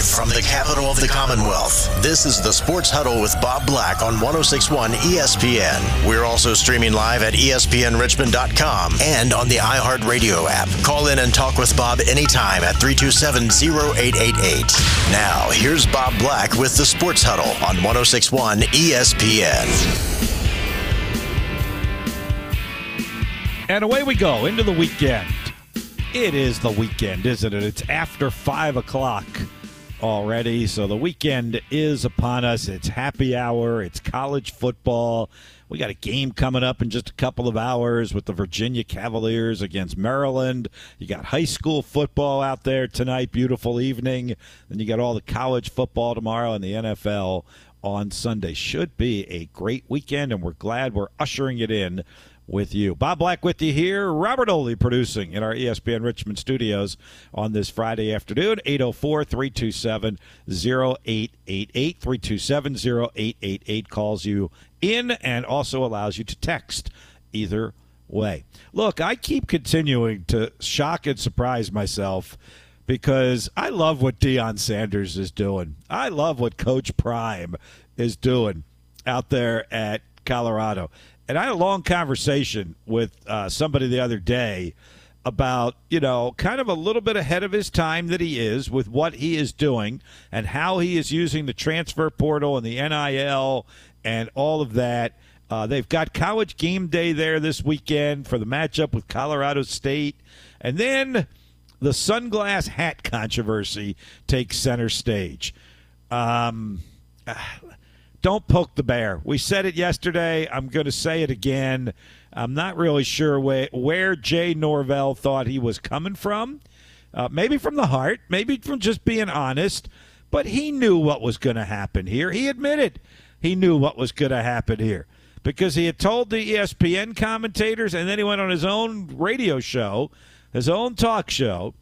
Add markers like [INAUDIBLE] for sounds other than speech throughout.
Live from the capital of the Commonwealth, this is the Sports Huddle with Bob Black on 1061 ESPN. We're also streaming live at ESPNRichmond.com and on the iHeartRadio app. Call in and talk with Bob anytime at 327 0888. Now, here's Bob Black with the Sports Huddle on 1061 ESPN. And away we go into the weekend. It is the weekend, isn't it? It's after five o'clock already, so the weekend is upon us. It's happy hour, it's college football. We got a game coming up in just a couple of hours with the Virginia Cavaliers against Maryland. You got high school football out there tonight, beautiful evening. Then you got all the college football tomorrow and the NFL on Sunday. Should be a great weekend, and we're glad we're ushering it in with you. Bob Black with you here. Robert Oley producing in our ESPN Richmond studios on this Friday afternoon. 804 327 0888. 327 0888 calls you in and also allows you to text either way. Look, I keep continuing to shock and surprise myself because I love what Deion Sanders is doing. I love what Coach Prime is doing out there at Colorado. And I had a long conversation with uh, somebody the other day about, you know, kind of a little bit ahead of his time that he is with what he is doing and how he is using the transfer portal and the NIL and all of that. Uh, they've got college game day there this weekend for the matchup with Colorado State. And then the sunglass hat controversy takes center stage. Um, don't poke the bear. We said it yesterday. I'm going to say it again. I'm not really sure where, where Jay Norvell thought he was coming from. Uh, maybe from the heart, maybe from just being honest, but he knew what was going to happen here. He admitted he knew what was going to happen here because he had told the ESPN commentators, and then he went on his own radio show, his own talk show,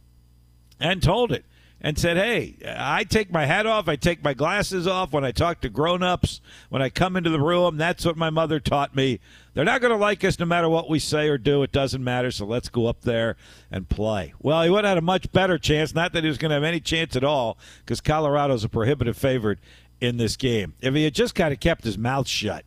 and told it and said, Hey, I take my hat off, I take my glasses off when I talk to grown ups, when I come into the room. That's what my mother taught me. They're not going to like us no matter what we say or do. It doesn't matter. So let's go up there and play. Well, he would have had a much better chance. Not that he was going to have any chance at all, because Colorado's a prohibitive favorite in this game. If he had just kind of kept his mouth shut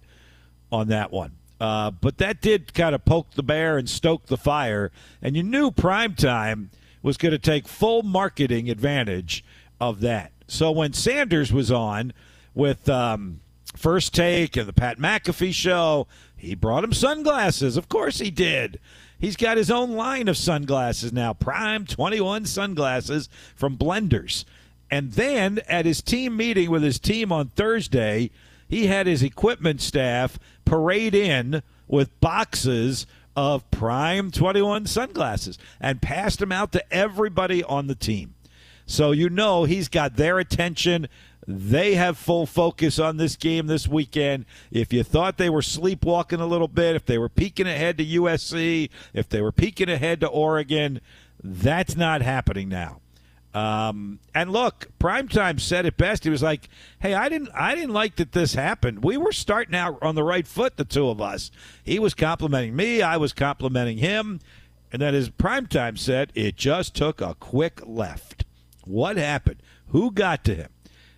on that one. Uh, but that did kind of poke the bear and stoke the fire. And you knew prime time – was going to take full marketing advantage of that. So when Sanders was on with um, First Take and the Pat McAfee show, he brought him sunglasses. Of course he did. He's got his own line of sunglasses now, Prime 21 sunglasses from Blenders. And then at his team meeting with his team on Thursday, he had his equipment staff parade in with boxes of prime 21 sunglasses and passed them out to everybody on the team. So you know he's got their attention. They have full focus on this game this weekend. If you thought they were sleepwalking a little bit, if they were peeking ahead to USC, if they were peeking ahead to Oregon, that's not happening now. Um, and look, Primetime said it best. He was like, "Hey, I didn't, I didn't like that this happened. We were starting out on the right foot, the two of us. He was complimenting me, I was complimenting him, and then as Primetime said, it just took a quick left. What happened? Who got to him?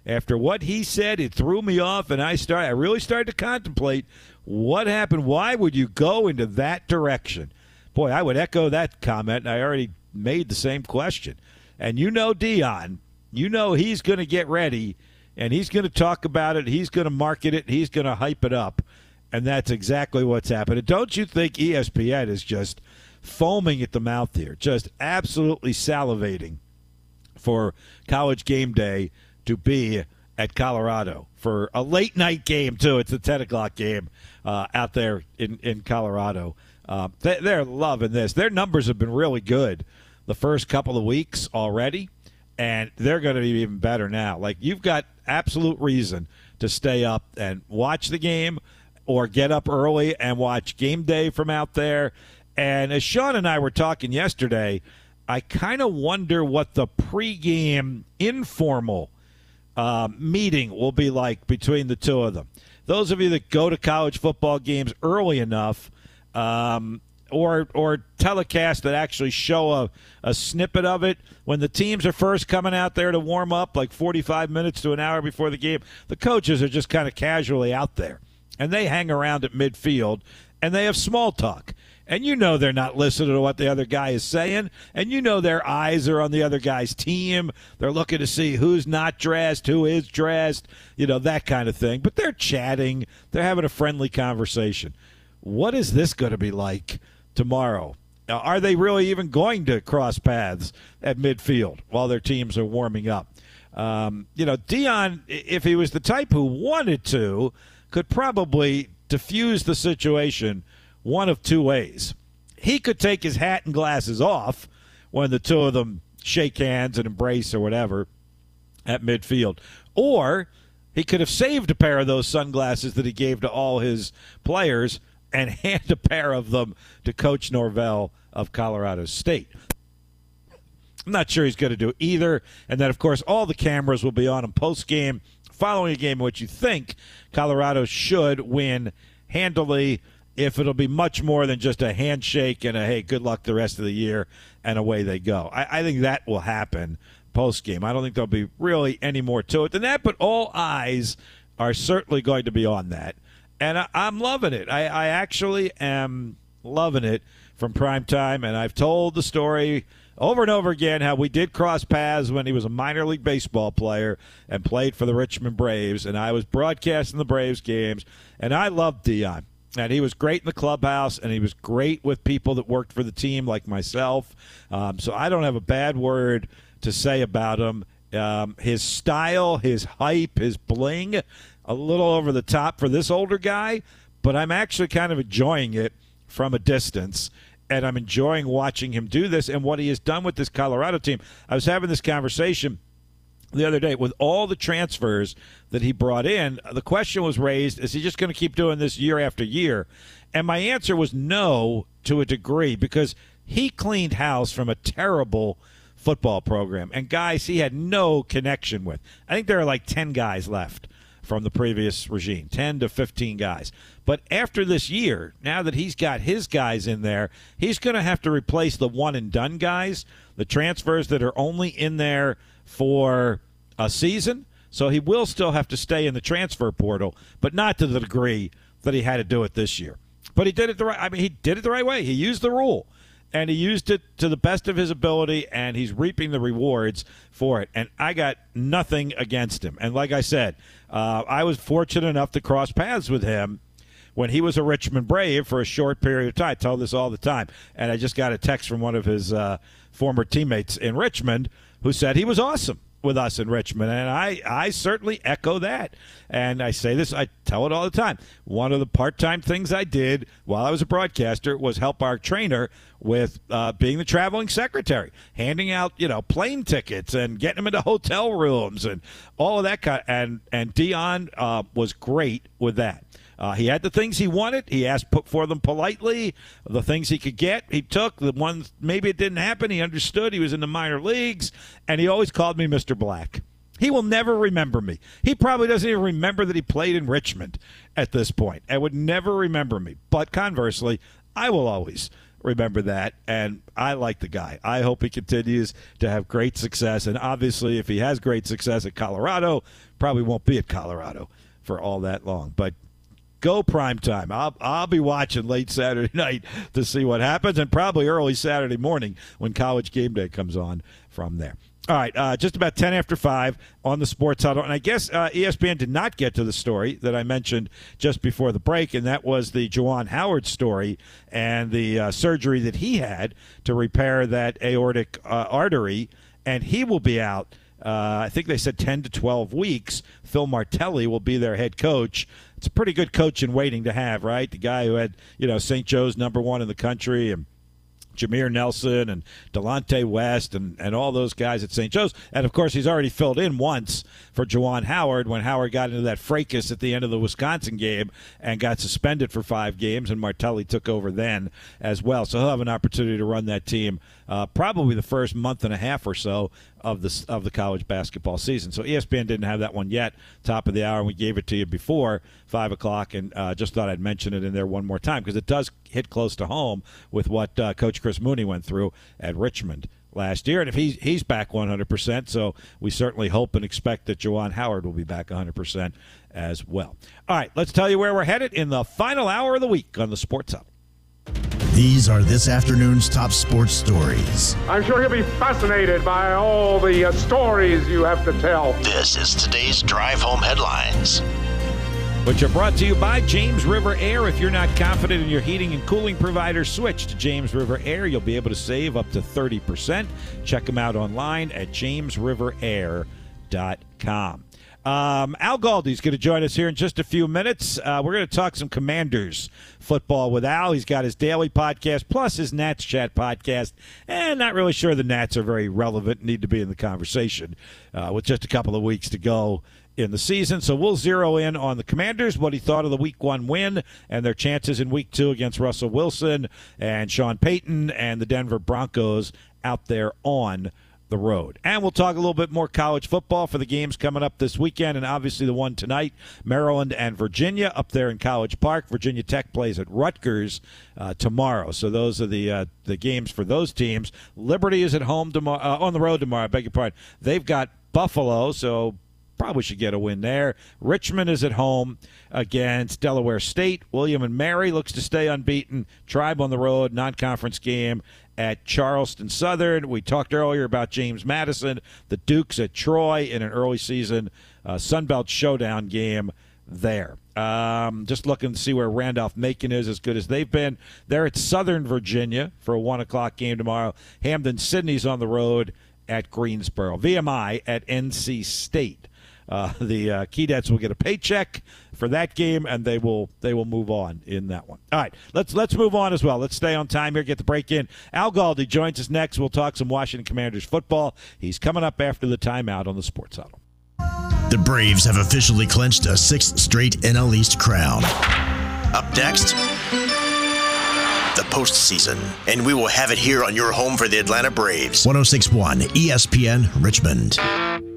After what he said, it threw me off, and I started. I really started to contemplate what happened. Why would you go into that direction? Boy, I would echo that comment. I already made the same question." And you know Deion, you know he's going to get ready and he's going to talk about it. He's going to market it. He's going to hype it up. And that's exactly what's happening. Don't you think ESPN is just foaming at the mouth here, just absolutely salivating for college game day to be at Colorado for a late night game, too? It's a 10 o'clock game uh, out there in, in Colorado. Uh, they, they're loving this. Their numbers have been really good the first couple of weeks already, and they're going to be even better now. Like you've got absolute reason to stay up and watch the game or get up early and watch game day from out there. And as Sean and I were talking yesterday, I kind of wonder what the pregame informal uh, meeting will be like between the two of them. Those of you that go to college football games early enough, um, or or telecasts that actually show a, a snippet of it when the teams are first coming out there to warm up, like 45 minutes to an hour before the game. The coaches are just kind of casually out there, and they hang around at midfield and they have small talk. And you know they're not listening to what the other guy is saying. And you know their eyes are on the other guy's team. They're looking to see who's not dressed, who is dressed, you know, that kind of thing. But they're chatting, they're having a friendly conversation. What is this going to be like tomorrow? Are they really even going to cross paths at midfield while their teams are warming up? Um, you know, Deion, if he was the type who wanted to, could probably diffuse the situation one of two ways. He could take his hat and glasses off when the two of them shake hands and embrace or whatever at midfield. Or he could have saved a pair of those sunglasses that he gave to all his players and [LAUGHS] hand a pair of them to Coach Norvell of Colorado State. I'm not sure he's going to do either. And then, of course, all the cameras will be on him post game, following a game which you think Colorado should win handily if it'll be much more than just a handshake and a hey, good luck the rest of the year, and away they go. I, I think that will happen post game. I don't think there'll be really any more to it than that, but all eyes are certainly going to be on that. And I, am loving it. I, I actually am loving it from prime time, and I've told the story over and over again how we did cross paths when he was a minor league baseball player and played for the Richmond Braves, and I was broadcasting the Braves games, and I loved Deion. and he was great in the clubhouse, and he was great with people that worked for the team, like myself. Um, so I don't have a bad word to say about him. Um, his style, his hype, his bling, a little over the top for this older guy, but I'm actually kind of enjoying it from a distance. And I'm enjoying watching him do this and what he has done with this Colorado team. I was having this conversation the other day with all the transfers that he brought in. The question was raised: Is he just going to keep doing this year after year? And my answer was no, to a degree, because he cleaned house from a terrible football program and guys he had no connection with. I think there are like ten guys left from the previous regime 10 to 15 guys. But after this year, now that he's got his guys in there, he's going to have to replace the one and done guys, the transfers that are only in there for a season. So he will still have to stay in the transfer portal, but not to the degree that he had to do it this year. But he did it the right. I mean, he did it the right way. He used the rule, and he used it to the best of his ability, and he's reaping the rewards for it. And I got nothing against him. And like I said, uh, I was fortunate enough to cross paths with him when he was a Richmond Brave for a short period of time. I tell this all the time, and I just got a text from one of his uh, former teammates in Richmond who said he was awesome with us in Richmond, and I, I certainly echo that. And I say this, I tell it all the time. One of the part-time things I did while I was a broadcaster was help our trainer with uh, being the traveling secretary, handing out you know plane tickets and getting them into hotel rooms and all of that kind. Of, and and Deion uh, was great with that. Uh, he had the things he wanted. He asked for them politely. The things he could get, he took. The ones maybe it didn't happen, he understood. He was in the minor leagues, and he always called me Mr. Black. He will never remember me. He probably doesn't even remember that he played in Richmond at this point and would never remember me. But conversely, I will always remember that. And I like the guy. I hope he continues to have great success. And obviously, if he has great success at Colorado, probably won't be at Colorado for all that long. But go prime time. I'll, I'll be watching late Saturday [LAUGHS] night to see what happens, and probably early Saturday morning when college game day comes on from there. All right, uh, just about 10 after 5 on the Sports Huddle. And I guess uh, ESPN did not get to the story that I mentioned just before the break, and that was the Juwan Howard story and the uh, surgery that he had to repair that aortic uh, artery. And he will be out, uh, I think they said 10 to 12 weeks. Phil Martelli will be their head coach it's a pretty good coach in waiting to have, right? The guy who had, you know, St. Joe's number one in the country and Jameer Nelson and Delonte West and, and all those guys at St. Joe's. And of course, he's already filled in once for Juwan Howard when Howard got into that fracas at the end of the Wisconsin game and got suspended for five games, and Martelli took over then as well. So he'll have an opportunity to run that team uh, probably the first month and a half or so of the of the college basketball season. So ESPN didn't have that one yet. Top of the hour, and we gave it to you before five o'clock, and uh, just thought I'd mention it in there one more time because it does hit close to home with what uh, Coach Chris Mooney went through at Richmond last year. And if he's, he's back 100%, so we certainly hope and expect that Juwan Howard will be back 100% as well. All right, let's tell you where we're headed in the final hour of the week on the Sports Hub. These are this afternoon's top sports stories. I'm sure he'll be fascinated by all the uh, stories you have to tell. This is today's Drive Home Headlines which are brought to you by James River Air. If you're not confident in your heating and cooling provider, switch to James River Air. You'll be able to save up to 30%. Check them out online at jamesriverair.com. Um, Al Galdi's going to join us here in just a few minutes. Uh, we're going to talk some Commanders football with Al. He's got his daily podcast plus his Nats Chat podcast, and not really sure the Nats are very relevant, need to be in the conversation uh, with just a couple of weeks to go in the season. So we'll zero in on the Commanders, what he thought of the week one win and their chances in week two against Russell Wilson and Sean Payton and the Denver Broncos out there on the road. And we'll talk a little bit more college football for the games coming up this weekend, and obviously the one tonight, Maryland and Virginia up there in College Park. Virginia Tech plays at Rutgers uh, tomorrow, so those are the uh, the games for those teams. Liberty is at home tomorrow, uh, on the road tomorrow. I beg your pardon. They've got Buffalo, so probably should get a win there. Richmond is at home against Delaware State. William and Mary looks to stay unbeaten. Tribe on the road, non-conference game at Charleston Southern. We talked earlier about James Madison, the Dukes at Troy in an early season uh, Sunbelt Showdown game there. Um, just looking to see where Randolph Macon is, as good as they've been. They're at Southern Virginia for a one o'clock game tomorrow. Hampden-Sydney's on the road at Greensboro. VMI at NC State. Uh, [LAUGHS] the uh, Keydets will get a paycheck for that game, and they will they will move on in that one. All right, let's let's move on as well. Let's stay on time here. Get the break in. Al Galdi joins us next. We'll talk some Washington Commanders football. He's coming up after the timeout on the Sports Huddle. The Braves have officially clinched a sixth straight NL East crown. Up next the postseason. And we will have it here on your home for the Atlanta Braves. 1061 ESPN Richmond.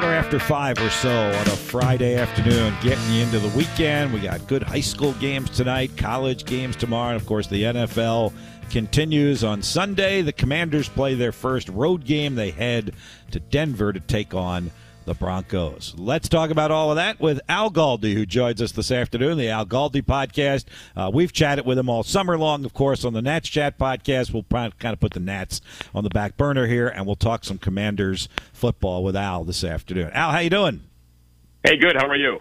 Quarter after five or so on a Friday afternoon, getting you into the weekend. We got good high school games tonight, college games tomorrow, and of course, the NFL continues on Sunday. The Commanders play their first road game. They head to Denver to take on the Broncos. Let's talk about all of that with Al Galdi, who joins us this afternoon, the Al Galdi podcast. Uh, we've chatted with him all summer long, of course, on the Nats Chat podcast. We'll kind of put the Nats on the back burner here, and we'll talk some Commanders football with Al this afternoon. Al, how you doing? Hey, good. How are you?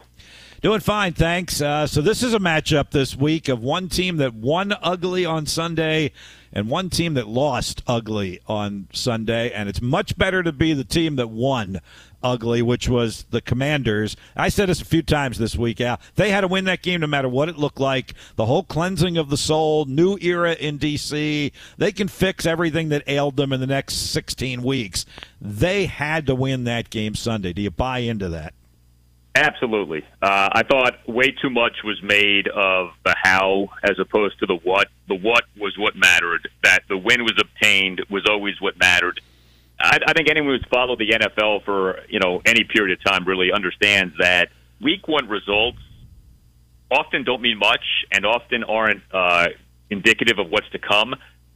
Doing fine, thanks. Uh, so this is a matchup this week of one team that won ugly on Sunday and one team that lost ugly on Sunday, and it's much better to be the team that won ugly, which was the Commanders. I said this a few times this week, Al. They had to win that game no matter what it looked like. The whole cleansing of the soul, new era in D.C. They can fix everything that ailed them in the next 16 weeks. They had to win that game Sunday. Do you buy into that? Absolutely. Uh, I thought way too much was made of the how as opposed to the what. The what was what mattered. That the win was obtained was always what mattered. I, I think anyone who's followed the NFL for you know any period of time really understands that Week One results often don't mean much and often aren't uh, indicative of what's to come.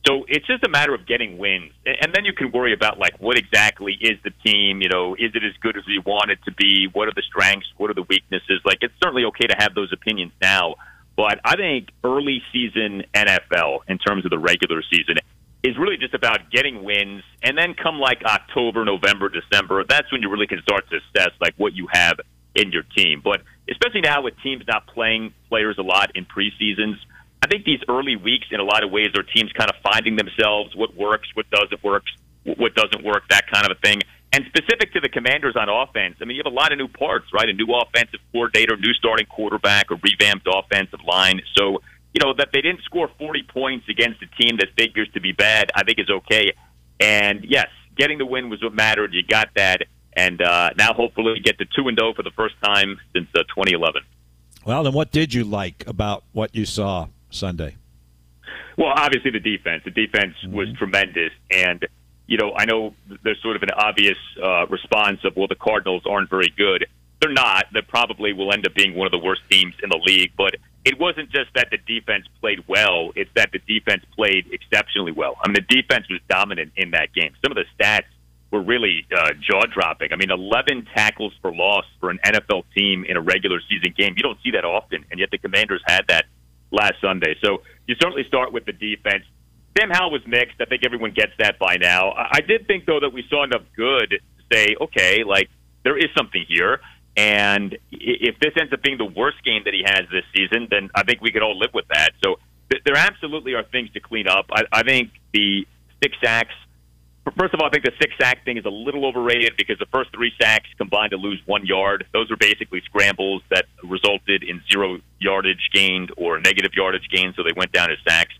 So it's just a matter of getting wins, and then you can worry about like what exactly is the team. You know, is it as good as we want it to be? What are the strengths? What are the weaknesses? Like it's certainly okay to have those opinions now, but I think early season NFL in terms of the regular season is really just about getting wins, and then come like October, November, December, that's when you really can start to assess like what you have in your team. But especially now with teams not playing players a lot in preseasons I think these early weeks, in a lot of ways, are teams kind of finding themselves, what works, what doesn't work, what doesn't work, that kind of a thing. And specific to the Commanders on offense, I mean, you have a lot of new parts, right? A new offensive coordinator, new starting quarterback, a revamped offensive line. So, you know, that they didn't score 40 points against a team that figures to be bad, I think is okay. And yes, getting the win was what mattered. You got that. and uh, now hopefully get to two and zero for the first time since uh, 2011. Well, then what did you like about what you saw Sunday? Well, obviously the defense. The defense mm-hmm. was tremendous, and you know I know there's sort of an obvious uh, response of well the Cardinals aren't very good. They're not. They probably will end up being one of the worst teams in the league. But it wasn't just that the defense played well; it's that the defense played exceptionally well. I mean, the defense was dominant in that game. Some of the stats were really uh, jaw dropping. I mean, 11 tackles for loss for an NFL team in a regular season game. You don't see that often, and yet the Commanders had that last Sunday. So you certainly start with the defense. Sam Howell was mixed. I think everyone gets that by now. I did think, though, that we saw enough good to say, okay, like there is something here. And if this ends up being the worst game that he has this season, then I think we could all live with that. So th- there absolutely are things to clean up. I, I think the six sacks. First of all, I think the six sack thing is a little overrated because the first three sacks combined to lose one yard. Those are basically scrambles that resulted in zero yardage gained or negative yardage gained, so they went down as sacks.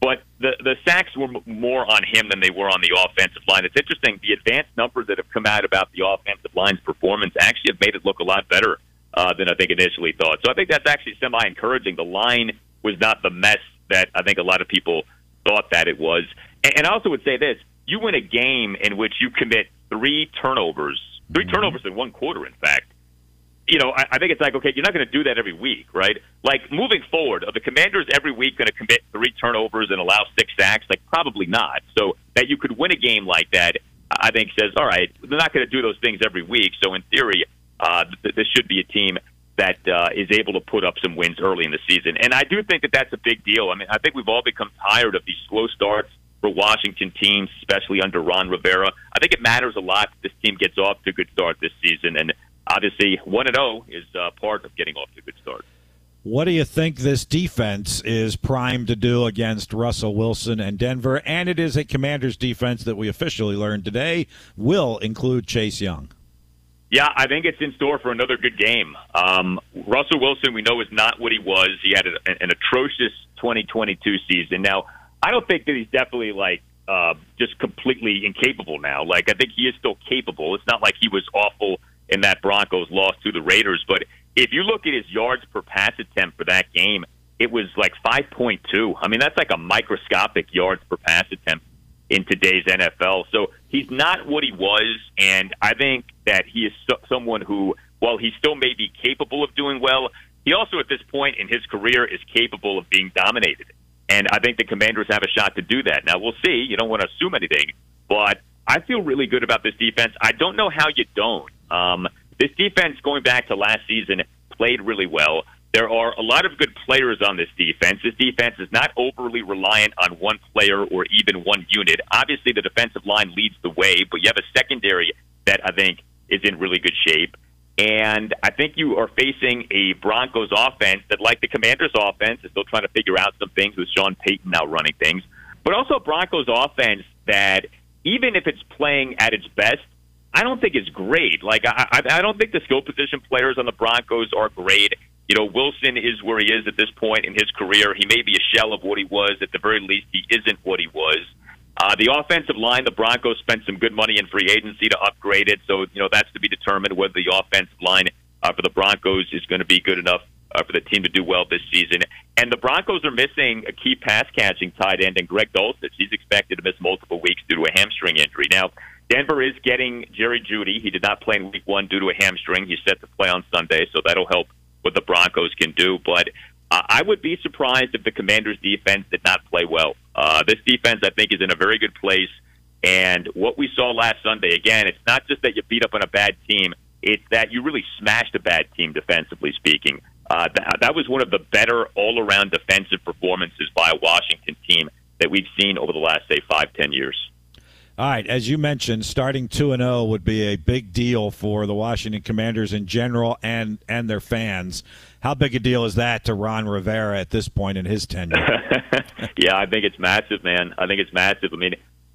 But the the sacks were more on him than they were on the offensive line. It's interesting. The advanced numbers that have come out about the offensive line's performance actually have made it look a lot better uh, than I think initially thought. So I think that's actually semi encouraging. The line was not the mess that I think a lot of people thought that it was. And, and I also would say this: you win a game in which you commit three turnovers, 3 mm-hmm. turnovers in one quarter, in fact you know, I, I think it's like, okay, you're not going to do that every week, right? Like moving forward, are the commanders every week going to commit three turnovers and allow six sacks? Like probably not. So that you could win a game like that, I think says, all right, they're not going to do those things every week. So in theory, uh, th- this should be a team that uh, is able to put up some wins early in the season. And I do think that that's a big deal. I mean, I think we've all become tired of these slow starts for Washington teams, especially under Ron Rivera. I think it matters a lot that this team gets off to a good start this season. And obviously, 1 0 is uh, part of getting off to a good start. What do you think this defense is primed to do against Russell Wilson and Denver? And it is a commander's defense that we officially learned today will include Chase Young. Yeah, I think it's in store for another good game. Um, Russell Wilson, we know, is not what he was. He had a, an atrocious 2022 season. Now, I don't think that he's definitely like uh, just completely incapable now. Like, I think he is still capable. It's not like he was awful in that Broncos loss to the Raiders. But if you look at his yards per pass attempt for that game, it was like 5.2. I mean, that's like a microscopic yards per pass attempt in today's NFL. So he's not what he was, and I think that he is so- someone who, while he still may be capable of doing well, he also at this point in his career is capable of being dominated. And I think the Commanders have a shot to do that. Now we'll see. You don't want to assume anything, but I feel really good about this defense. I don't know how you don't. Um, this defense, going back to last season, played really well. There are a lot of good players on this defense. This defense is not overly reliant on one player or even one unit. Obviously, the defensive line leads the way, but you have a secondary that I think is in really good shape. And I think you are facing a Broncos offense that, like the Commanders' offense, is still trying to figure out some things with Sean Payton now running things, but also a Broncos offense that, even if it's playing at its best, I don't think is great. Like I, I, I don't think the skill position players on the Broncos are great. You know, Wilson is where he is at this point in his career. He may be a shell of what he was. At the very least, he isn't what he was. Uh, the offensive line, the Broncos spent some good money in free agency to upgrade it. So, you know, that's to be determined whether the offensive line uh, for the Broncos is going to be good enough uh, for the team to do well this season. And the Broncos are missing a key pass catching tight end, and Greg Dulcich. He's expected to miss multiple weeks due to a hamstring injury. Now, Denver is getting Jerry Jeudy. He did not play in Week One due to a hamstring. He's set to play on Sunday, so that'll help what the Broncos can do. But I would be surprised if the Commanders' defense did not play well. Uh, this defense, I think, is in a very good place. And what we saw last Sunday, again, it's not just that you beat up on a bad team; it's that you really smashed a bad team defensively speaking. Uh, that, that was one of the better all-around defensive performances by a Washington team that we've seen over the last, say, five, ten years. All right, as you mentioned, starting two and zero oh would be a big deal for the Washington Commanders in general and and their fans. How big a deal is that to Ron Rivera at this point in his tenure? [LAUGHS] yeah, I think it's massive, man. I think it's massive. I mean,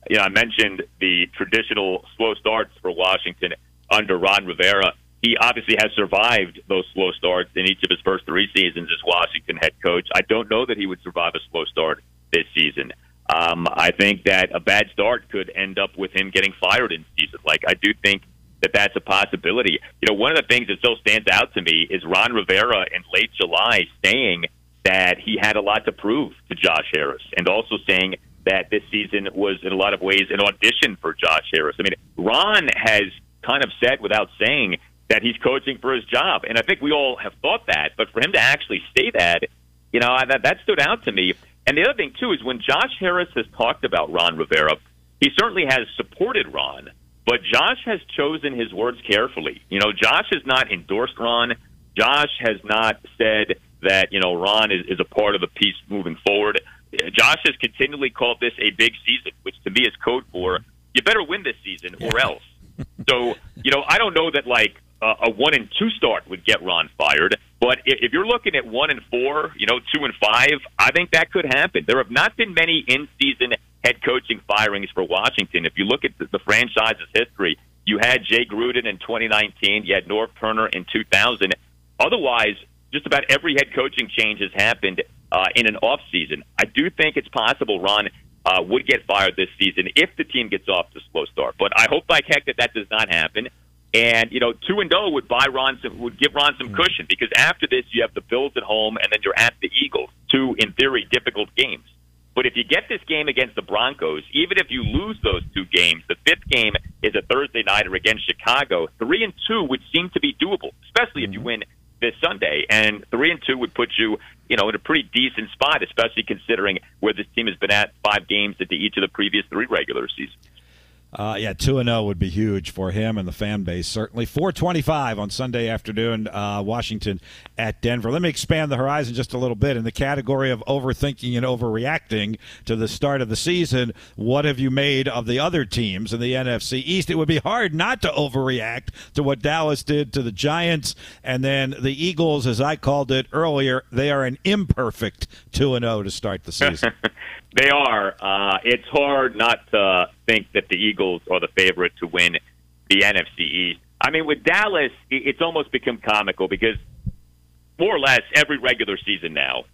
you know, I mentioned the traditional slow starts for Washington under Ron Rivera. He obviously has survived those slow starts in each of his first three seasons as Washington head coach. I don't know that he would survive a slow start this season. Um, I think that a bad start could end up with him getting fired in season. Like I do think that that's a possibility. You know, one of the things that still stands out to me is Ron Rivera in late July saying that he had a lot to prove to Josh Harris, and also saying that this season was in a lot of ways an audition for Josh Harris. I mean, Ron has kind of said without saying that he's coaching for his job, and I think we all have thought that. But for him to actually say that, you know, that that stood out to me. And the other thing too is when Josh Harris has talked about Ron Rivera, he certainly has supported Ron, but Josh has chosen his words carefully. You know, Josh has not endorsed Ron. Josh has not said that you know Ron is, is a part of the piece moving forward. Josh has continually called this a big season, which to me is code for you better win this season or else. [LAUGHS] so you know, I don't know that like uh, a one and two start would get Ron fired, but if, if you're looking at one and four, you know, two and five, I think that could happen. There have not been many in-season head coaching firings for Washington. If you look at the, franchise's history, you had Jay Gruden in 2019, you had Norv Turner in 2000. Otherwise, just about every head coaching change has happened uh, in an off season. I do think it's possible Ron uh, would get fired this season if the team gets off to slow start. But I hope like heck that that does not happen. And you know, two and zero would buy Ron some, would give Ron some cushion because after this you have the Bills at home and then you're at the Eagles, two in theory difficult games. But if you get this game against the Broncos, even if you lose those two games, the fifth game is a Thursday nighter against Chicago. Three and two would seem to be doable, especially if you mm-hmm. win this Sunday. And three and two would put you, you know, in a pretty decent spot, especially considering where this team has been at five games into each of the previous three regular seasons. Uh, yeah, two and zero oh would be huge for him and the fan base. Certainly, four twenty-five on Sunday afternoon, uh, Washington at Denver. Let me expand the horizon just a little bit in the category of overthinking and overreacting to the start of the season. What have you made of the other teams in the NFC East? It would be hard not to overreact to what Dallas did to the Giants, and then the Eagles, as I called it earlier, they are an imperfect two and zero oh to start the season. [LAUGHS] They are. Uh, it's hard not to think that the Eagles are the favorite to win the NFC East. I mean, with Dallas, it's almost become comical because more or less every regular season now,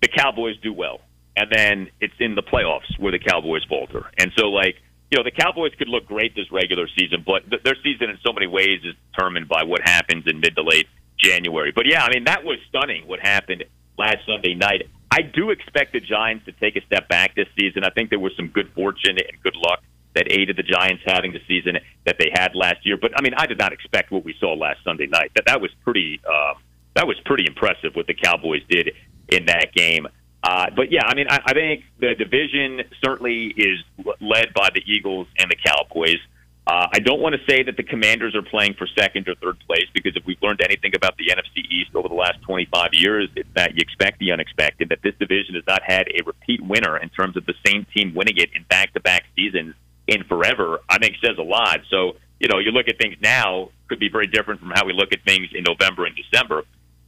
the Cowboys do well. And then it's in the playoffs where the Cowboys falter. And so, like, you know, the Cowboys could look great this regular season, but th- their season in so many ways is determined by what happens in mid to late January. But yeah, I mean, that was stunning what happened last Sunday night. I do expect the Giants to take a step back this season. I think there was some good fortune and good luck that aided the Giants having the season that they had last year. But I mean, I did not expect what we saw last Sunday night. That that was pretty uh, that was pretty impressive what the Cowboys did in that game. Uh, but yeah, I mean, I, I think the division certainly is led by the Eagles and the Cowboys. Uh, I don't want to say that the Commanders are playing for second or third place because if we've learned anything about the NFC East over the last 25 years, it's that you expect the unexpected. That this division has not had a repeat winner in terms of the same team winning it in back-to-back seasons in forever. I think says a lot. So you know, you look at things now could be very different from how we look at things in November and December.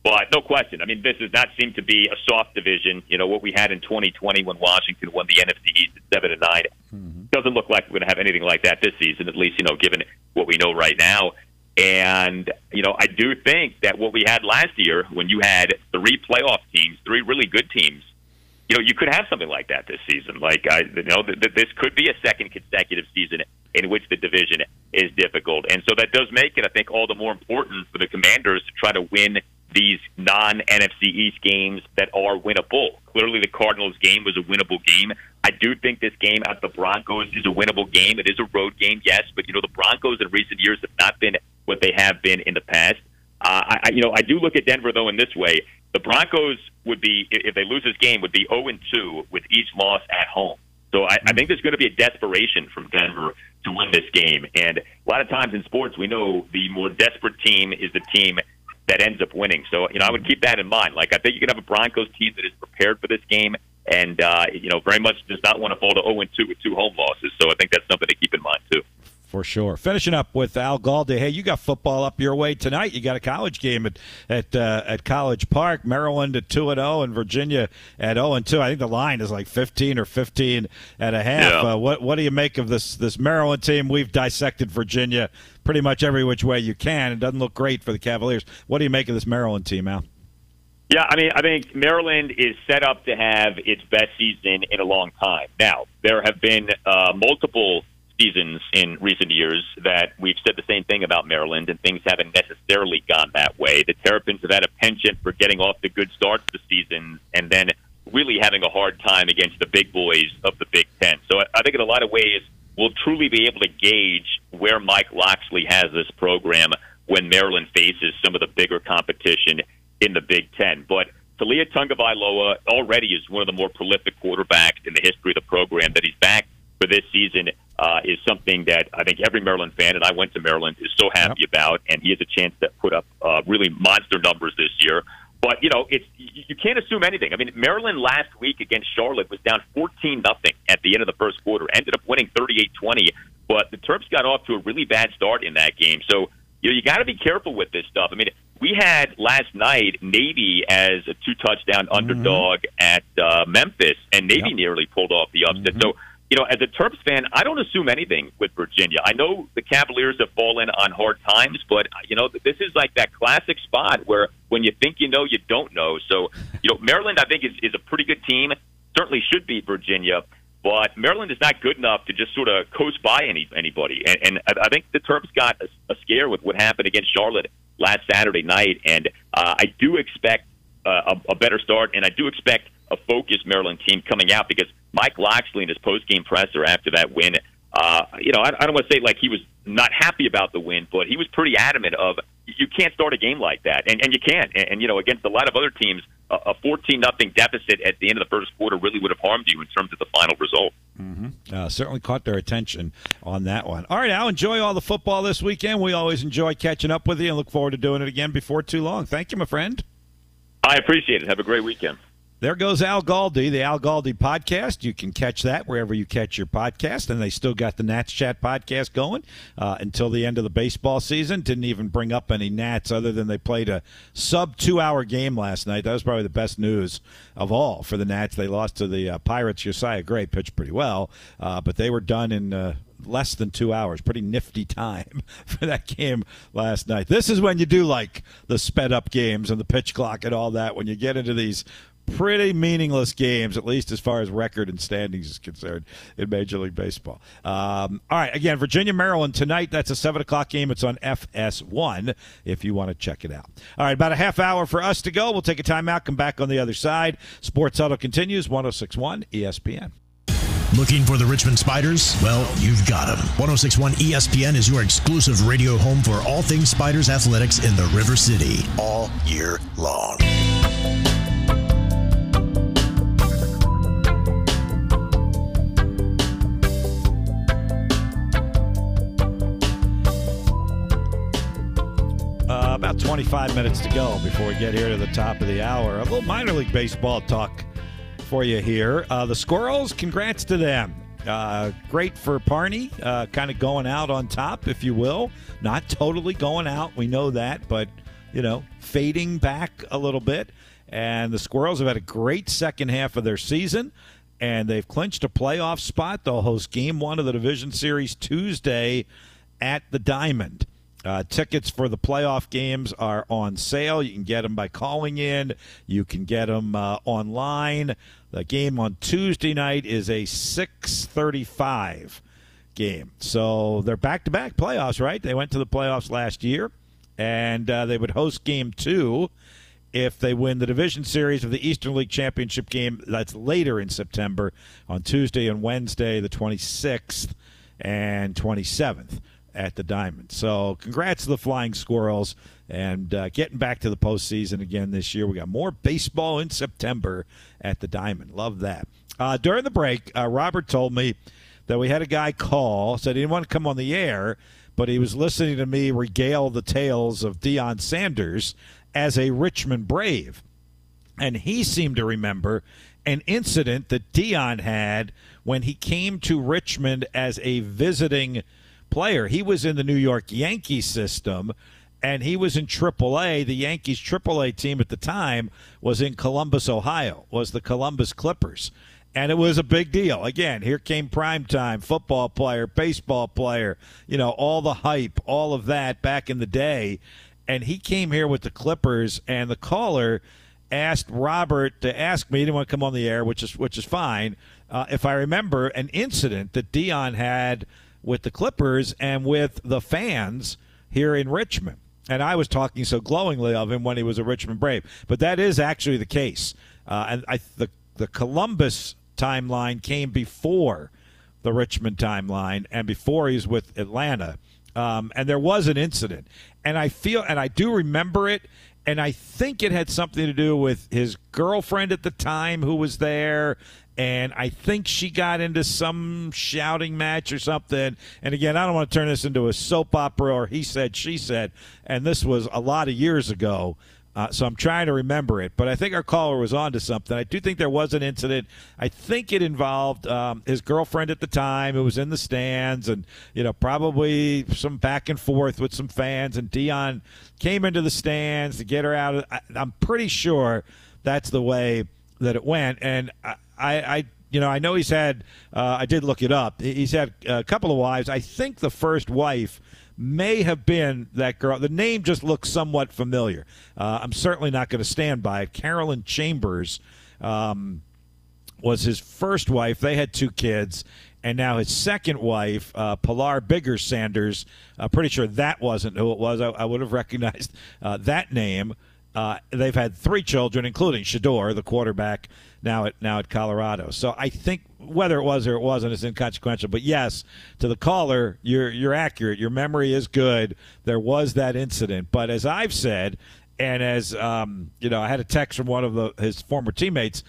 But no question. I mean, this does not seem to be a soft division. You know what we had in 2020 when Washington won the NFC East at seven and 9 mm-hmm. doesn't look like we're going to have anything like that this season. At least you know, given what we know right now. And you know, I do think that what we had last year, when you had three playoff teams, three really good teams, you know, you could have something like that this season. Like I, you know, th- th- this could be a second consecutive season in which the division is difficult, and so that does make it, I think, all the more important for the Commanders to try to win these non NFC East games that are winnable. Clearly, the Cardinals game was a winnable game. I do think this game at the Broncos is a winnable game. It is a road game, yes, but you know the Broncos in recent years have not been what they have been in the past. Uh, I, you know, I do look at Denver though in this way. The Broncos would be, if they lose this game, would be 0 and 2 with each loss at home. So I, I think there's going to be a desperation from Denver to win this game. And a lot of times in sports, we know the more desperate team is the team that ends up winning. So, you know, I would keep that in mind. Like, I think you can have a Broncos team that is prepared for this game and, uh, you know, very much does not want to fall to 0 2 with two home losses. So I think that's something to keep in mind, too for sure. Finishing up with Al Galdi. Hey, you got football up your way tonight. You got a college game at at uh, at College Park. Maryland at two and zero, oh and Virginia at zero and two. I think the line is like fifteen or fifteen and a half. Yeah. Uh, what what do you make of this this Maryland team? We've dissected Virginia pretty much every which way you can. It doesn't look great for the Cavaliers. What do you make of this Maryland team, Al? Yeah, I mean, I think Maryland is set up to have its best season in a long time. Now, there have been uh, multiple seasons in recent years that we've said the same thing about Maryland, and things haven't necessarily gone that way. The Terrapins have had a penchant for getting off the good starts the season and then really having a hard time against the big boys of the Big Ten. So I think in a lot of ways we'll truly be able to gauge where Mike Locksley has this program when Maryland faces some of the bigger competition in the Big Ten. But Taulia Tagovailoa already is one of the more prolific quarterbacks in the history of the program. That he's back for this season uh, is something that I think every Maryland fan, and I went to Maryland, is so happy yep. about. And he has a chance to put up uh, really monster numbers this year. But you know, it's you can't assume anything. I mean, Maryland last week against Charlotte was down 14 nothing at the end of the first quarter, ended up winning 38-20. But the Terps got off to a really bad start in that game. So you know, you got to be careful with this stuff. I mean, we had last night Navy as a two touchdown mm-hmm. underdog at uh, Memphis, and Navy yep. nearly pulled off the upset. Mm-hmm. So you know, as a Terps fan, I don't assume anything with Virginia. I know the Cavaliers have fallen on hard times, but you know, this is like that classic spot where when you think you know, you don't know. So, you know, Maryland, I think is is a pretty good team. Certainly should beat Virginia, but Maryland is not good enough to just sort of coast by any anybody. And, and I think the Terps got a, a scare with what happened against Charlotte last Saturday night, and uh, I do expect uh, a, a better start, and I do expect a focused Maryland team coming out because Mike Locksley in his post game presser after that win, uh, you know, I, I don't want to say like he was not happy about the win, but he was pretty adamant of you can't start a game like that, and, and you can't. And, and you know, against a lot of other teams, a fourteen nothing deficit at the end of the first quarter really would have harmed you in terms of the final result. Mm-hmm. Uh, certainly caught their attention on that one. All right, Al, enjoy all the football this weekend. We always enjoy catching up with you and look forward to doing it again before too long. Thank you, my friend. I appreciate it. Have a great weekend. There goes Al Galdi, the Al Galdi podcast. You can catch that wherever you catch your podcast. And they still got the Nats Chat podcast going uh, until the end of the baseball season. Didn't even bring up any Nats other than they played a sub two hour game last night. That was probably the best news of all for the Nats. They lost to the uh, Pirates. Josiah Gray pitched pretty well, uh, but they were done in uh, less than two hours. Pretty nifty time [LAUGHS] for that game last night. This is when you do like the sped up games and the pitch clock and all that. When you get into these pretty meaningless games, at least as far as record and standings is concerned in Major League Baseball. Um, all right, again, Virginia, Maryland tonight. That's a 7 o'clock game. It's on FS1 if you want to check it out. All right, about a half hour for us to go. We'll take a timeout, come back on the other side. Sports Huddle continues, 1061 ESPN. Looking for the Richmond Spiders? Well, you've got them. 1061 ESPN is your exclusive radio home for all things Spiders athletics in the River City all year long. About 25 minutes to go before we get here to the top of the hour. A little minor league baseball talk for you here. Uh, the Squirrels, congrats to them. Uh, great for Parney, uh, kind of going out on top, if you will. Not totally going out, we know that, but, you know, fading back a little bit. And the Squirrels have had a great second half of their season, and they've clinched a playoff spot. They'll host game one of the division series Tuesday at the Diamond. Uh, tickets for the playoff games are on sale. You can get them by calling in. You can get them uh, online. The game on Tuesday night is a 6:35 game. So they're back-to-back playoffs, right? They went to the playoffs last year, and uh, they would host game two if they win the division series of the Eastern League Championship game. That's later in September on Tuesday and Wednesday, the 26th and 27th at the Diamond. So, congrats to the Flying Squirrels and uh, getting back to the postseason again this year. We got more baseball in September at the Diamond. Love that. Uh, during the break, uh, Robert told me that we had a guy call, said he didn't want to come on the air, but he was listening to me regale the tales of Deion Sanders as a Richmond Brave. And he seemed to remember an incident that Deion had when he came to Richmond as a visiting – player. He was in the New York Yankees system and he was in AAA. The Yankees AAA team at the time was in Columbus, Ohio, was the Columbus Clippers. And it was a big deal. Again, here came prime time, football player, baseball player, you know, all the hype, all of that back in the day. And he came here with the Clippers, and the caller asked Robert to ask me, he didn't want to come on the air, which is which is fine. Uh, if I remember an incident that Deion had – with the Clippers and with the fans here in Richmond. And I was talking so glowingly of him when he was a Richmond Brave, but that is actually the case. Uh, and I, the the Columbus timeline came before the Richmond timeline and before he's with Atlanta. Um, and there was an incident, and I feel and I do remember it, and I think it had something to do with his girlfriend at the time who was there, and I think she got into some shouting match or something. And again, I don't want to turn this into a soap opera or he said, she said, and this was a lot of years ago. Uh, so I'm trying to remember it, but I think our caller was on to something. I do think there was an incident. I think it involved um, his girlfriend at the time who was in the stands, and you know probably some back and forth with some fans. And Deion came into the stands to get her out. I, I'm pretty sure that's the way that it went. And I, I, you know, I know he's had. Uh, I did look it up. He's had a couple of wives. I think the first wife may have been that girl. The name just looks somewhat familiar. Uh, I'm certainly not going to stand by it. Carolyn Chambers um, was his first wife. They had two kids. And now his second wife, uh, Pilar Biggers Sanders, I'm pretty sure that wasn't who it was. I, I would have recognized uh, that name. Uh, they've had three children, including Shedeur, the quarterback now at now at Colorado. So I think whether it was or it wasn't is inconsequential. But yes, to the caller, you're you're accurate. Your memory is good. There was that incident, but as I've said, and as um, you know, I had a text from one of the, his former teammates.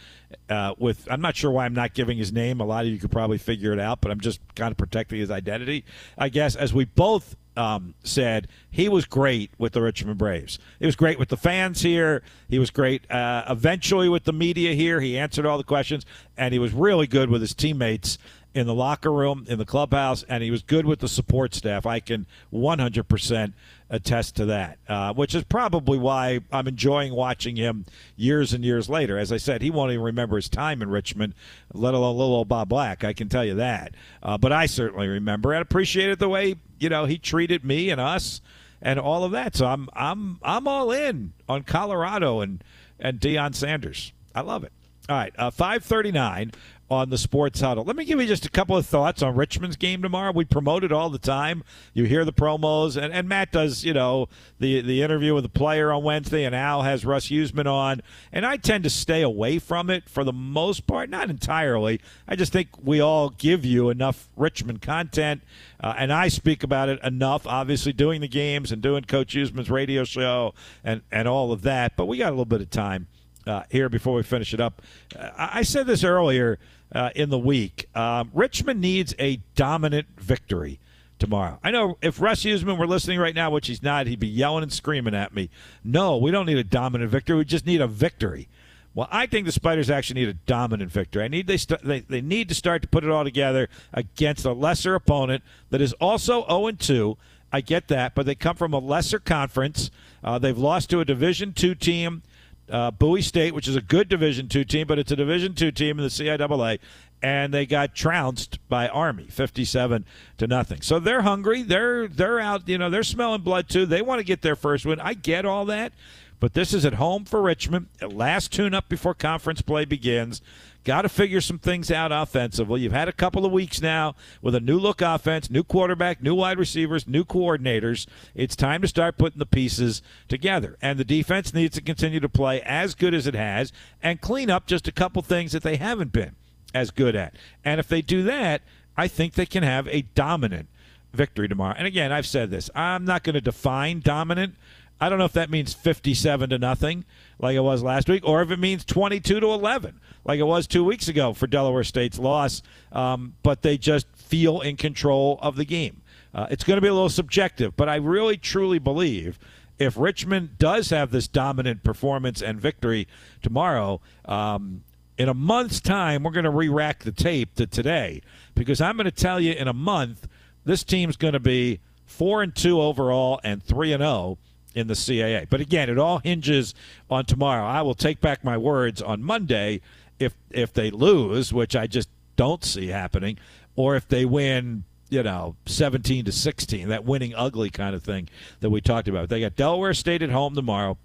Uh, with I'm not sure why I'm not giving his name. A lot of you could probably figure it out, but I'm just kind of protecting his identity. I guess as we both um, said he was great with the Richmond Braves. He was great with the fans here. He was great uh, eventually with the media here. He answered all the questions, and he was really good with his teammates in the locker room, in the clubhouse, and he was good with the support staff. I can 100% attest to that, uh, which is probably why I'm enjoying watching him years and years later. As I said, he won't even remember his time in Richmond, let alone little old Bob Black. I can tell you that. Uh, but I certainly remember and appreciated the way you know he treated me and us and all of that. So I'm I'm I'm all in on Colorado and and Deion Sanders. I love it. All right, uh, 539 on the Sports Huddle. Let me give you just a couple of thoughts on Richmond's game tomorrow. We promote it all the time. You hear the promos, and, and Matt does, you know, the the interview with the player on Wednesday, and Al has Russ Huesman on. And I tend to stay away from it for the most part, not entirely. I just think we all give you enough Richmond content, uh, and I speak about it enough, obviously doing the games and doing Coach Huesman's radio show and, and all of that. But we got a little bit of time. Uh, here before we finish it up. Uh, I said this earlier uh, in the week. Um, Richmond needs a dominant victory tomorrow. I know if Russ Huesman were listening right now, which he's not, he'd be yelling and screaming at me. No, we don't need a dominant victory. We just need a victory. Well, I think the Spiders actually need a dominant victory. I need they, st- they they need to start to put it all together against a lesser opponent that is also 0 2. I get that, but they come from a lesser conference. Uh, they've lost to a Division two team uh, Bowie State, which is a good Division two team, but it's a Division two team in the CIAA, and they got trounced by Army, fifty-seven to nothing. So they're hungry. They're they're out. You know, they're smelling blood too. They want to get their first win. I get all that, but this is at home for Richmond. Last tune-up before conference play begins. Got to figure some things out offensively. You've had a couple of weeks now with a new look offense, new quarterback, new wide receivers, new coordinators. It's time to start putting the pieces together. And the defense needs to continue to play as good as it has and clean up just a couple things that they haven't been as good at. And if they do that, I think they can have a dominant victory tomorrow. And again, I've said this. I'm not going to define dominant. I don't know if that means 57 to nothing like it was last week or if it means 22 to 11 like it was two weeks ago for Delaware State's loss, um, but they just feel in control of the game. Uh, it's going to be a little subjective, but I really truly believe if Richmond does have this dominant performance and victory tomorrow, um, in a month's time, we're going to re rack the tape to today because I'm going to tell you in a month, this team's going to be 4 and 2 overall and 3 and 0 in the CAA. But again, it all hinges on tomorrow. I will take back my words on Monday if if they lose, which I just don't see happening, or if they win, you know, 17 to 16, that winning ugly kind of thing that we talked about. They got Delaware State at home tomorrow.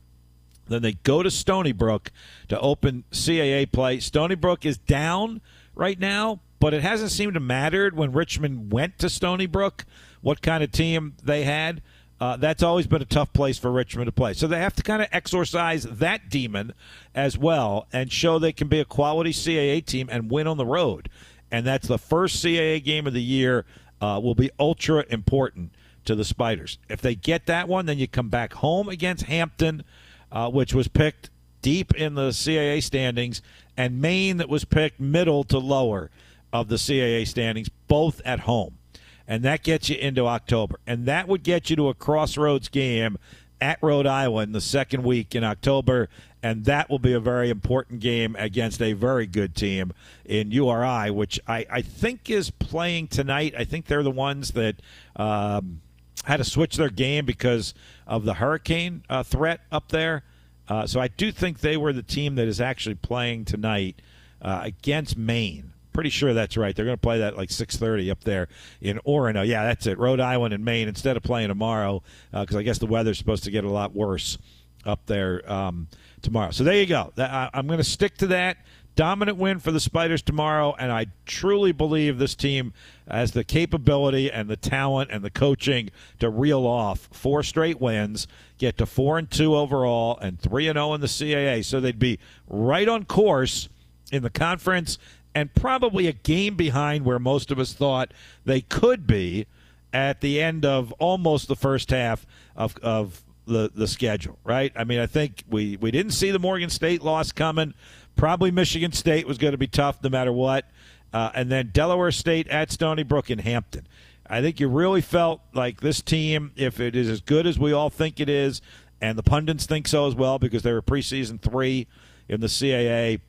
Then they go to Stony Brook to open CAA play. Stony Brook is down right now, but it hasn't seemed to matter when Richmond went to Stony Brook what kind of team they had. Uh, that's always been a tough place for Richmond to play. So they have to kind of exorcise that demon as well and show they can be a quality CAA team and win on the road. And that's the first CAA game of the year. Uh, will be ultra important to the Spiders. If they get that one, then you come back home against Hampton, uh, which was picked deep in the CAA standings, and Maine, that was picked middle to lower of the CAA standings, both at home and that gets you into October. And that would get you to a crossroads game at Rhode Island the second week in October, and that will be a very important game against a very good team in URI, which I, I think is playing tonight. I think they're the ones that um, had to switch their game because of the hurricane uh, threat up there. Uh, so I do think they were the team that is actually playing tonight uh, against Maine. Pretty sure that's right. They're going to play that like 6:30 up there in Orono. Yeah, that's it. Rhode Island and Maine instead of playing tomorrow because uh, I guess the weather's supposed to get a lot worse up there um, tomorrow. So there you go. I, I'm going to stick to that dominant win for the Spiders tomorrow, and I truly believe this team has the capability and the talent and the coaching to reel off four straight wins, get to four and two overall, and three and zero oh in the CAA. So they'd be right on course in the conference and probably a game behind where most of us thought they could be at the end of almost the first half of, of the, the schedule, right? I mean, I think we, we didn't see the Morgan State loss coming. Probably Michigan State was going to be tough no matter what. Uh, and then Delaware State at Stony Brook in Hampton. I think you really felt like this team, if it is as good as we all think it is, and the pundits think so as well because they were preseason three in the CAA,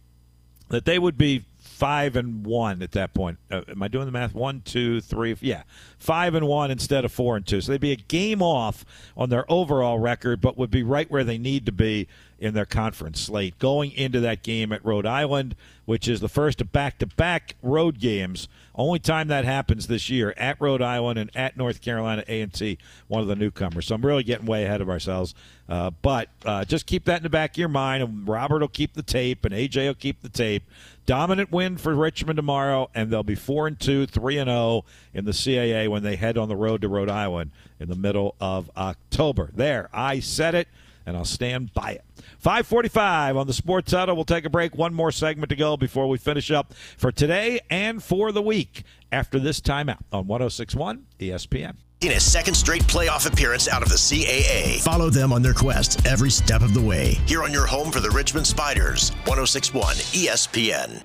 that they would be five and one at that point. Uh, am I doing the math? One, two, three, yeah, five and one instead of four and two. So they'd be a game off on their overall record, but would be right where they need to be in their conference slate going into that game at Rhode Island, which is the first of back-to-back road games. Only time that happens this year at Rhode Island and at North Carolina A&T, one of the newcomers. So I'm really getting way ahead of ourselves. Uh, but uh, just keep that in the back of your mind. And Robert will keep the tape, and AJ will keep the tape. Dominant win for Richmond tomorrow, and they'll be four and two, three and zero oh in the CAA when they head on the road to Rhode Island in the middle of October. There, I said it and I'll stand by it. 545 on the Sports Huddle. We'll take a break. One more segment to go before we finish up for today and for the week after this timeout on 1061 ESPN. In a second straight playoff appearance out of the CAA. Follow them on their quest every step of the way. Here on your home for the Richmond Spiders, 1061 ESPN.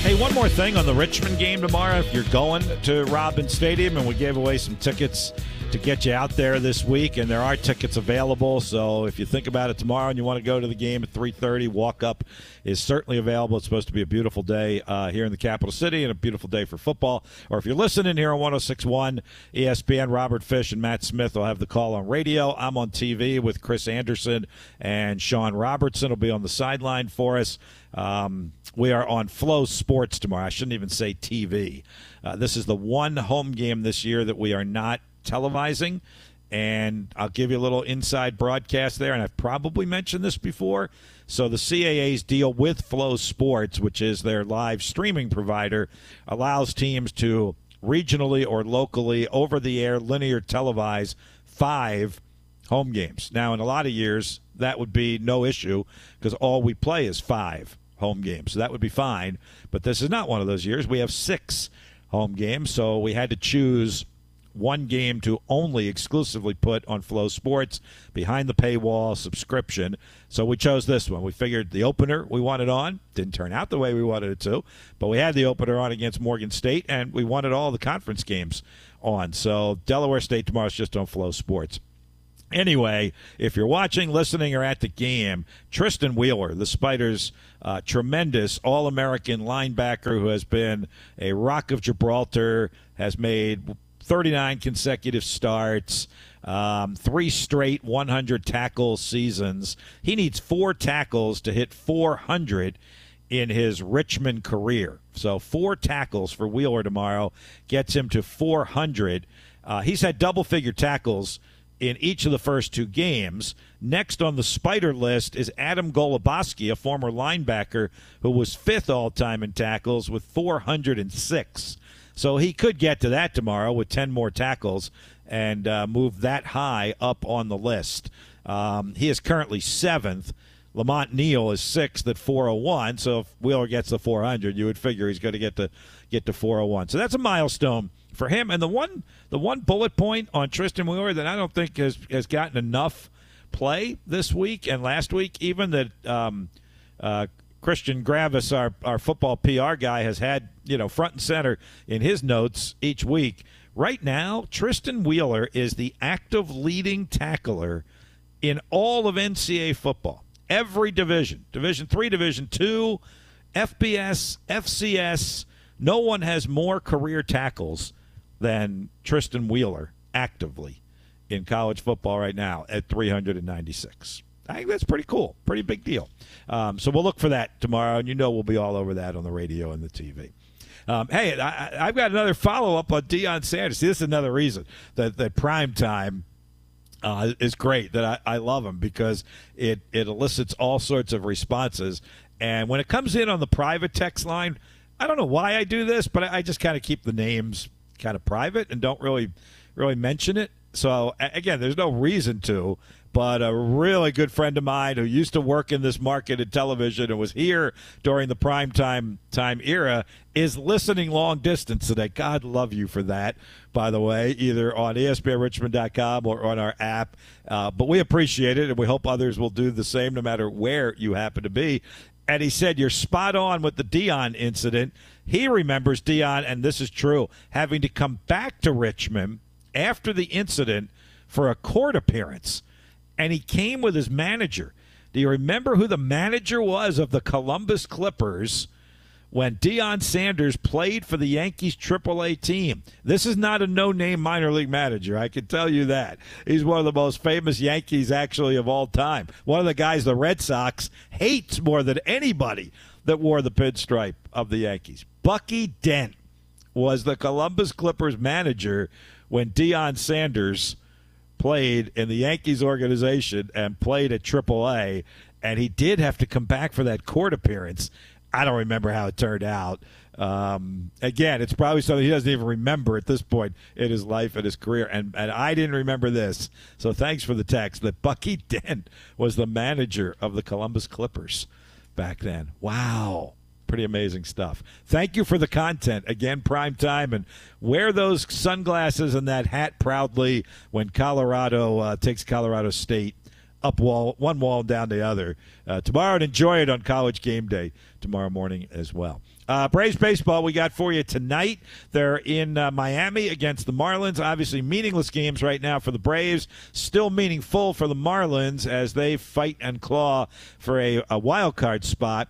Hey, one more thing on the Richmond game tomorrow. If you're going to Robins Stadium, and we gave away some tickets to get you out there this week, and there are tickets available. So if you think about it tomorrow and you want to go to the game at 3:30, walk up is certainly available. It's supposed to be a beautiful day uh, here in the capital city and a beautiful day for football. Or if you're listening here on 106.1 ESPN, Robert Fish and Matt Smith will have the call on radio. I'm on TV with Chris Anderson and Sean Robertson will be on the sideline for us. Um, we are on FloSports tomorrow. I shouldn't even say TV. Uh, this is the one home game this year that we are not televising. And I'll give you a little inside broadcast there. And I've probably mentioned this before. So the CAA's deal with FloSports, which is their live streaming provider, allows teams to regionally or locally, over the air, linear televise five home games. Now, in a lot of years, that would be no issue because all we play is five home games. So that would be fine. But this is not one of those years. We have six home games, so we had to choose one game to only exclusively put on FloSports behind the paywall subscription. So we chose this one. We figured the opener we wanted on didn't turn out the way we wanted it to, but we had the opener on against Morgan State, and we wanted all the conference games on. So Delaware State tomorrow is just on FloSports. Anyway, if you're watching, listening, or at the game, Tristan Wheeler, the Spiders' uh, tremendous All American linebacker who has been a Rock of Gibraltar, has made 39 consecutive starts, um, three straight 100 tackle seasons. He needs four tackles to hit 400 in his Richmond career. So, four tackles for Wheeler tomorrow gets him to 400. Uh, he's had double figure tackles in each of the first two games. Next on the spider list is Adam Goluboski, a former linebacker who was fifth all time in tackles with 406. So he could get to that tomorrow with 10 more tackles and uh, move that high up on the list. Um, he is currently seventh. Lamont Neal is sixth at 401. So if Wheeler gets the 400, you would figure he's going to get to get to 401. So that's a milestone for him. And the one the one bullet point on Tristan Wheeler that I don't think has has gotten enough play this week and last week, even that um, uh, Christian Gravis, our our football PR guy, has had you know front and center in his notes each week. Right now, Tristan Wheeler is the active leading tackler in all of NCAA football. Every division, Division three, Division two, FBS, FCS. No one has more career tackles than Tristan Wheeler actively in college football right now at 396. I think that's pretty cool, pretty big deal. Um, so we'll look for that tomorrow, and you know we'll be all over that on the radio and the TV. Um, hey, I, have got another follow up on Deion Sanders. This is another reason that that prime time uh, is great. That I, I love him because it it elicits all sorts of responses. And when it comes in on the private text line, I don't know why I do this, but I, I just kind of keep the names kind of private and don't really really mention it. So again, there's no reason to. But a really good friend of mine who used to work in this market in television and was here during the prime time time era is listening long distance today. God love you for that, by the way, either on ESPNRichmond.com or on our app. Uh, but we appreciate it, and we hope others will do the same, no matter where you happen to be. And he said, You're spot on with the Deion incident. He remembers Deion, and this is true, having to come back to Richmond after the incident for a court appearance. And he came with his manager. Do you remember who the manager was of the Columbus Clippers when Deion Sanders played for the Yankees AAA team? This is not a no name minor league manager, I can tell you that. He's one of the most famous Yankees, actually, of all time. One of the guys the Red Sox hates more than anybody that wore the pinstripe of the Yankees. Bucky Dent was the Columbus Clippers manager when Deion Sanders played in the Yankees organization and played at AAA, and he did have to come back for that court appearance. I don't remember how it turned out. Um, again, it's probably something he doesn't even remember at this point in his life and his career. And, and I didn't remember this. So thanks for the text that Bucky [LAUGHS] Dent was the manager of the Columbus Clippers back then. Wow pretty amazing stuff. Thank you for the content again, prime time, and wear those sunglasses and that hat proudly when Colorado uh, takes Colorado State up wall one wall down the other uh, tomorrow, and enjoy it on College Game Day tomorrow morning as well. Uh, Braves baseball we got for you tonight. They're in uh, Miami against the Marlins. Obviously, meaningless games right now for the Braves. Still meaningful for the Marlins as they fight and claw for a, a wild card spot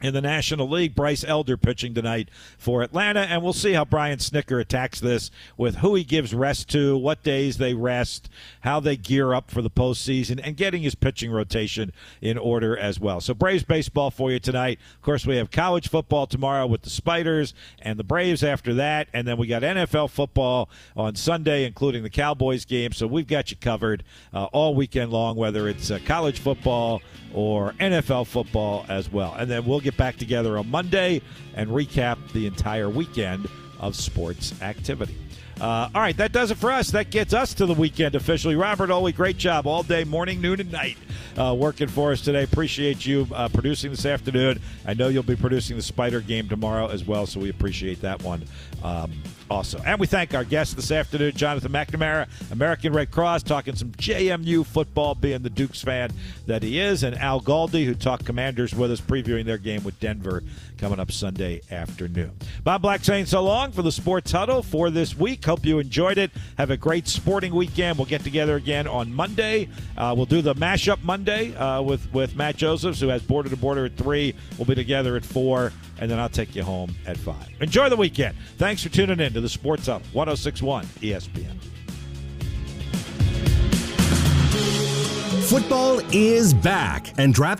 in the National League. Bryce Elder pitching tonight for Atlanta, and we'll see how Brian Snitker attacks this with who he gives rest to, what days they rest, how they gear up for the postseason, and getting his pitching rotation in order as well. So Braves baseball for you tonight. Of course, we have college football tomorrow with the Spiders and the Braves after that, and then we got NFL football on Sunday, including the Cowboys game. So we've got you covered uh, all weekend long, whether it's uh, college football or NFL football as well. And then we'll get back together on Monday and recap the entire weekend of sports activity. Uh, all right, that does it for us. That gets us to the weekend officially. Robert Oley, great job all day, morning, noon, and night uh, working for us today. Appreciate you uh, producing this afternoon. I know you'll be producing the Spider game tomorrow as well, so we appreciate that one. Um, also. And we thank our guest this afternoon, Jonathan McNamara, American Red Cross, talking some JMU football, being the Dukes fan that he is, and Al Galdi, who talked Commanders with us, previewing their game with Denver coming up Sunday afternoon. Bob Black saying so long for the Sports Huddle for this week. Hope you enjoyed it. Have a great sporting weekend. We'll get together again on Monday. Uh, we'll do the mashup Monday uh, with, with Matt Josephs, who has Border to Border at 3. We'll be together at 4 and then I'll take you home at 5. Enjoy the weekend. Thanks for tuning in to the Sports Up 1061 ESPN. Football is back, and draft